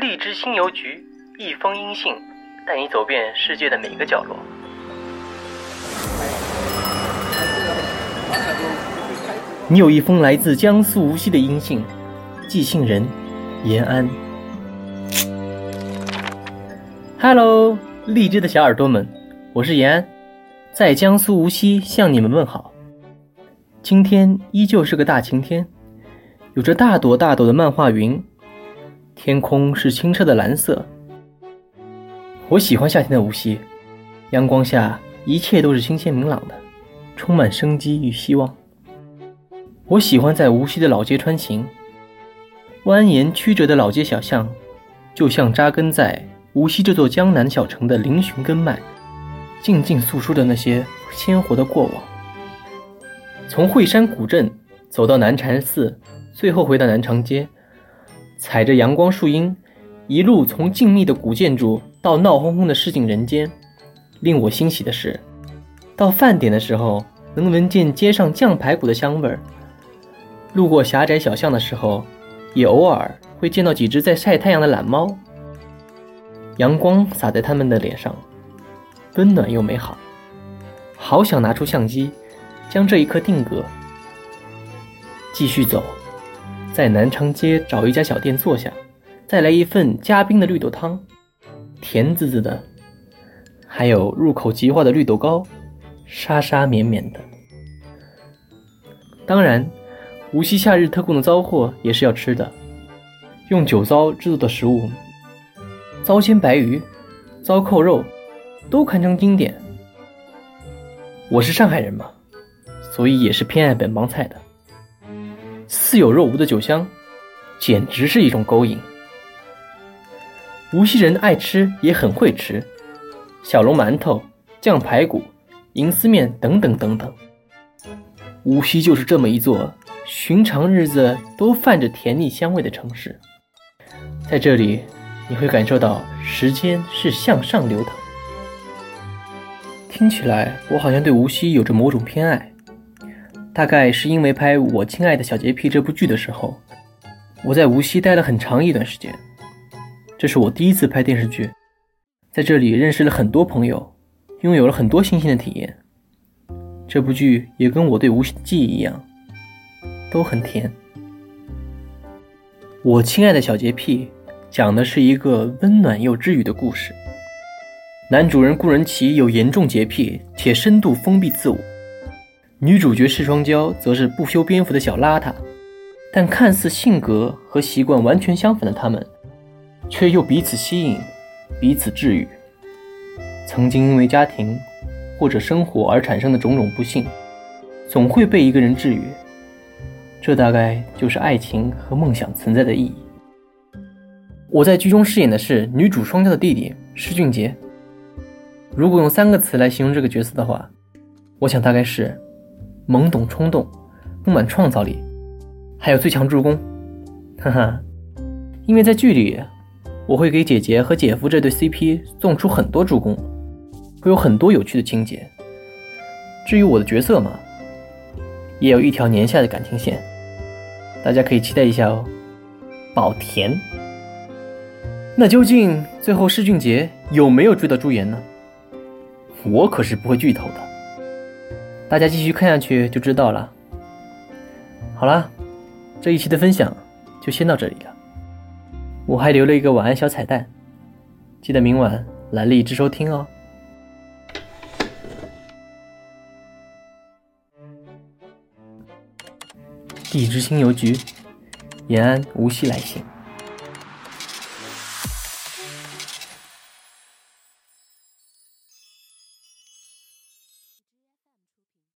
荔枝新邮局，一封音信，带你走遍世界的每个角落。你有一封来自江苏无锡的音信，寄信人延安。Hello，荔枝的小耳朵们，我是延安，在江苏无锡向你们问好。今天依旧是个大晴天，有着大朵大朵的漫画云。天空是清澈的蓝色。我喜欢夏天的无锡，阳光下一切都是新鲜明朗的，充满生机与希望。我喜欢在无锡的老街穿行，蜿蜒曲折的老街小巷，就像扎根在无锡这座江南小城的嶙峋根脉，静静诉说着那些鲜活的过往。从惠山古镇走到南禅寺，最后回到南长街。踩着阳光树荫，一路从静谧的古建筑到闹哄哄的市井人间。令我欣喜的是，到饭点的时候能闻见街上酱排骨的香味儿；路过狭窄小巷的时候，也偶尔会见到几只在晒太阳的懒猫。阳光洒在它们的脸上，温暖又美好。好想拿出相机，将这一刻定格。继续走。在南长街找一家小店坐下，再来一份加冰的绿豆汤，甜滋滋的，还有入口即化的绿豆糕，沙沙绵绵的。当然，无锡夏日特供的糟货也是要吃的，用酒糟制作的食物，糟煎白鱼、糟扣肉，都堪称经典。我是上海人嘛，所以也是偏爱本帮菜的。似有若无的酒香，简直是一种勾引。无锡人爱吃，也很会吃，小笼馒头、酱排骨、银丝面等等等等。无锡就是这么一座寻常日子都泛着甜腻香味的城市，在这里你会感受到时间是向上流淌。听起来，我好像对无锡有着某种偏爱。大概是因为拍《我亲爱的小洁癖》这部剧的时候，我在无锡待了很长一段时间。这是我第一次拍电视剧，在这里认识了很多朋友，拥有了很多新鲜的体验。这部剧也跟我对无锡的记忆一样，都很甜。我亲爱的小洁癖讲的是一个温暖又治愈的故事。男主人顾仁奇有严重洁癖，且深度封闭自我。女主角释双娇则是不修边幅的小邋遢，但看似性格和习惯完全相反的他们，却又彼此吸引，彼此治愈。曾经因为家庭或者生活而产生的种种不幸，总会被一个人治愈。这大概就是爱情和梦想存在的意义。我在剧中饰演的是女主双娇的弟弟施俊杰。如果用三个词来形容这个角色的话，我想大概是。懵懂冲动，充满创造力，还有最强助攻，哈哈！因为在剧里，我会给姐姐和姐夫这对 CP 送出很多助攻，会有很多有趣的情节。至于我的角色嘛，也有一条年下的感情线，大家可以期待一下哦。宝田，那究竟最后施俊杰有没有追到朱颜呢？我可是不会剧透的。大家继续看下去就知道了。好了，这一期的分享就先到这里了。我还留了一个晚安小彩蛋，记得明晚来荔枝收听哦。荔枝新邮局，延安无锡来信。